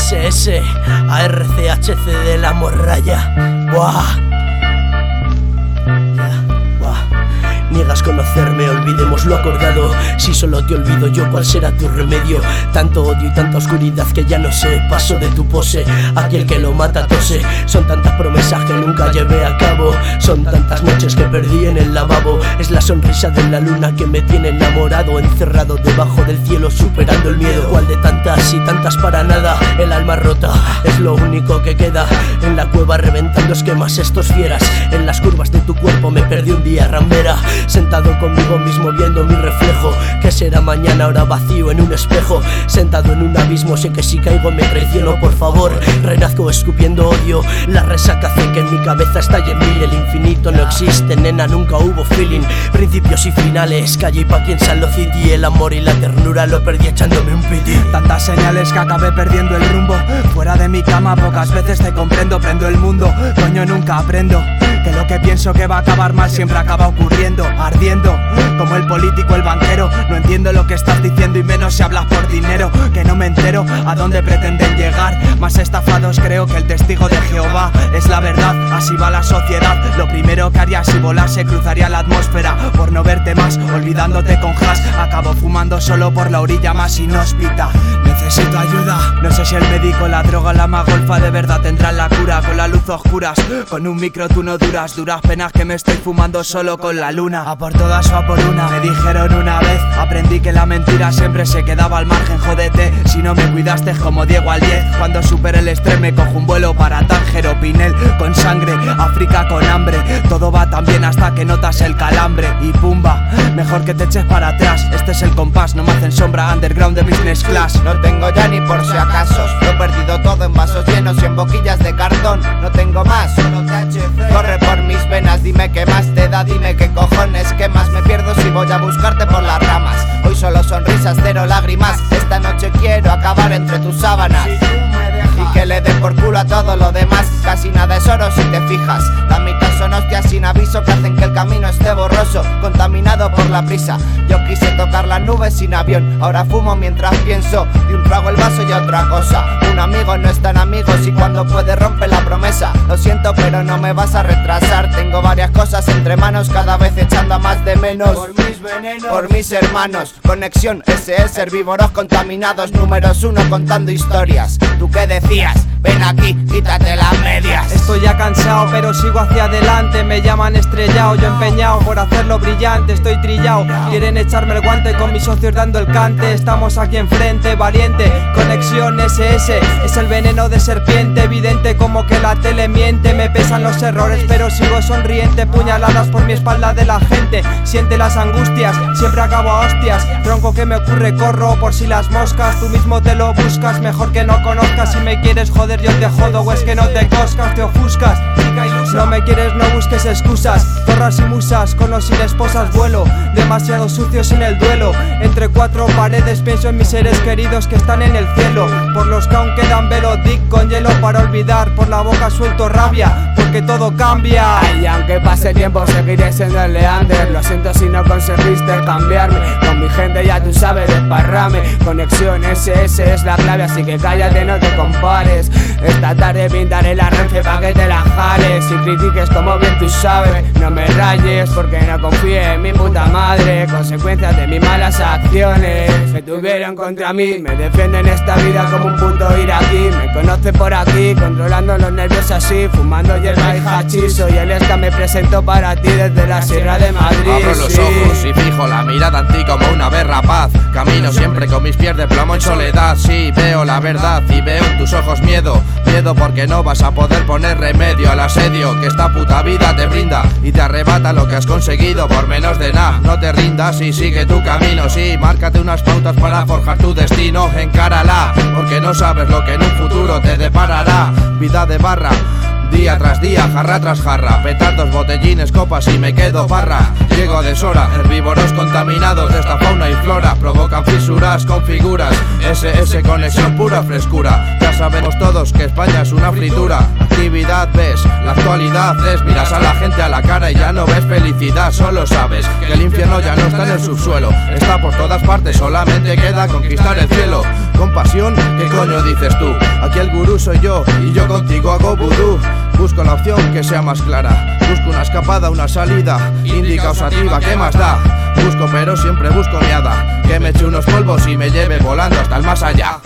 SS, ARCHC de la morralla. Buah. Niegas conocerme, olvidemos lo acordado. Si solo te olvido yo, ¿cuál será tu remedio? Tanto odio y tanta oscuridad que ya no sé. Paso de tu pose, aquel que lo mata tose. Son tantas promesas que nunca llevé a cabo. Son tantas noches que perdí en el lavabo. Es la sonrisa de la luna que me tiene enamorado, encerrado debajo del cielo, superando el miedo. ¿Cuál de tantas y tantas para nada? El alma rota es lo único que queda. En la cueva reventando esquemas estos fieras. En las curvas de tu cuerpo me perdí un día rambera. Sentado conmigo mismo viendo mi reflejo. Que será mañana ahora vacío en un espejo. Sentado en un abismo sé que si caigo me traiciono Por favor, renazco escupiendo odio. La resaca hace que en mi cabeza estalle mil. El infinito no existe, nena, nunca hubo feeling. Principios y finales, calle y pa' quien lo city El amor y la ternura lo perdí echándome un piti. Tantas señales que acabé perdiendo el rumbo. Fuera de mi cama pocas veces te comprendo. Prendo el mundo, coño nunca aprendo. Que lo que pienso que va a acabar mal siempre acaba ocurriendo, ardiendo. Como el político, el banquero. No entiendo lo que estás diciendo y menos si hablas por dinero. Que no me entero a dónde pretenden llegar. Más estafados creo que el testigo de Jehová es la verdad. Así va la sociedad. Lo primero que haría si volase cruzaría la atmósfera por no verte más, olvidándote con hash. Acabo fumando solo por la orilla más inhóspita. Necesito ayuda. No sé si el médico, la droga, la magolfa de verdad tendrán la cura con la luz oscuras. Con un micro tú no duras, duras penas que me estoy fumando solo con la luna. A por todas o a por una. Me dijeron una vez, siempre se quedaba al margen, jodete. Si no me cuidaste como Diego al 10. Cuando supere el estrés me cojo un vuelo para Tánger Pinel con sangre, África con hambre. Todo va tan bien hasta que notas el calambre y pumba. Mejor que te eches para atrás. Este es el compás, no me hacen sombra underground de business class. No tengo ya ni por si acaso. Lo he perdido todo en vasos llenos y en boquillas de cartón. No tengo más, solo THC. Corre por mis venas, dime qué más te da, dime qué cojones, qué más me pierdo si voy a buscarte por. Hoy sonrisas, cero lágrimas. Esta noche quiero acabar entre tus sábanas. Y que le dé por culo a todo lo demás. Casi nada es oro si te fijas. La mitad son hostias sin aviso que hacen que el camino esté borroso, contaminado por la prisa. Yo quise tocar las nubes sin avión. Ahora fumo mientras pienso. Y un trago el vaso y otra cosa. Un amigo no es tan amigo si cuando puede rompe la promesa. Lo siento, pero no me vas a retrasar. Tengo varias cosas entre manos, cada vez echando a más de menos. Por mis venenos, por mis hermanos. Conexión SS, herbívoros contaminados. Números uno contando historias. ¿Tú qué decías? Ven aquí, quítate las medias. Estoy ya cansado, pero sigo hacia adelante. Me llaman estrellado, yo empeñado por hacerlo brillante. Estoy trillado, quieren echarme el guante con mis socios dando el cante. Estamos aquí enfrente, valiente. Conexión SS, es el veneno de serpiente. Evidente como que la tele miente. Me pesan los errores, pero sigo sonriente. Puñaladas por mi espalda de la gente. Siente las angustias, siempre acabo a hostias. Tronco que me ocurre, corro por si las moscas. Tú mismo te lo buscas, mejor que no conozcas. Si me quieres joder yo te jodo o es que no te coscas, te ofuscas No me quieres, no busques excusas. Torras y musas, con o sin esposas vuelo. Demasiado sucio sin el duelo. Entre cuatro paredes pienso en mis seres queridos que están en el cielo. Por los que aún quedan velo dick con hielo para olvidar. Por la boca suelto rabia, porque todo cambia. Y aunque pase tiempo seguiré siendo el Leander Lo siento si no conseguiste cambiarme. Con mi gente ya tú sabes desparrame. Conexión SS es la clave así que cállate no te compares. Esta tarde pintaré la renfe pa' que te la jales. Y critiques como bien tú sabes. No me rayes porque no confíe en mi puta madre. Consecuencias de mis malas acciones. Que tuvieron contra mí Me defienden esta vida como un puto iraquí Me conoce por aquí controlando los nervios así Fumando hierba y hachís Soy el esta me presento para ti desde la Sierra de Madrid Abro los ojos y fijo la mirada en ti como una berra paz. Camino siempre con mis pies de plomo en soledad. Sí, veo la verdad y veo en tus ojos miedo. Miedo porque no vas a poder poner remedio al asedio que esta puta vida te brinda y te arrebata lo que has conseguido por menos de nada. No te rindas y sigue tu camino, sí, márcate unas pautas para forjar tu destino, encárala, porque no sabes lo que en un futuro te deparará. Vida de barra Día tras día, jarra tras jarra. Petardos, botellines, copas y me quedo parra Llego a deshora, herbívoros contaminados de esta fauna y flora. Provocan fisuras con figuras SS conexión pura frescura Sabemos todos que España es una fritura. Actividad ves, la actualidad es Miras a la gente a la cara y ya no ves felicidad Solo sabes que el infierno ya no está en el subsuelo. Está por todas partes, solamente queda conquistar el cielo. Compasión, ¿qué coño dices tú? Aquí el gurú soy yo y yo contigo hago vudú. Busco la opción que sea más clara. Busco una escapada, una salida. Indica osativa, ¿qué más da? Busco pero siempre busco miada Que me eche unos polvos y me lleve volando hasta el más allá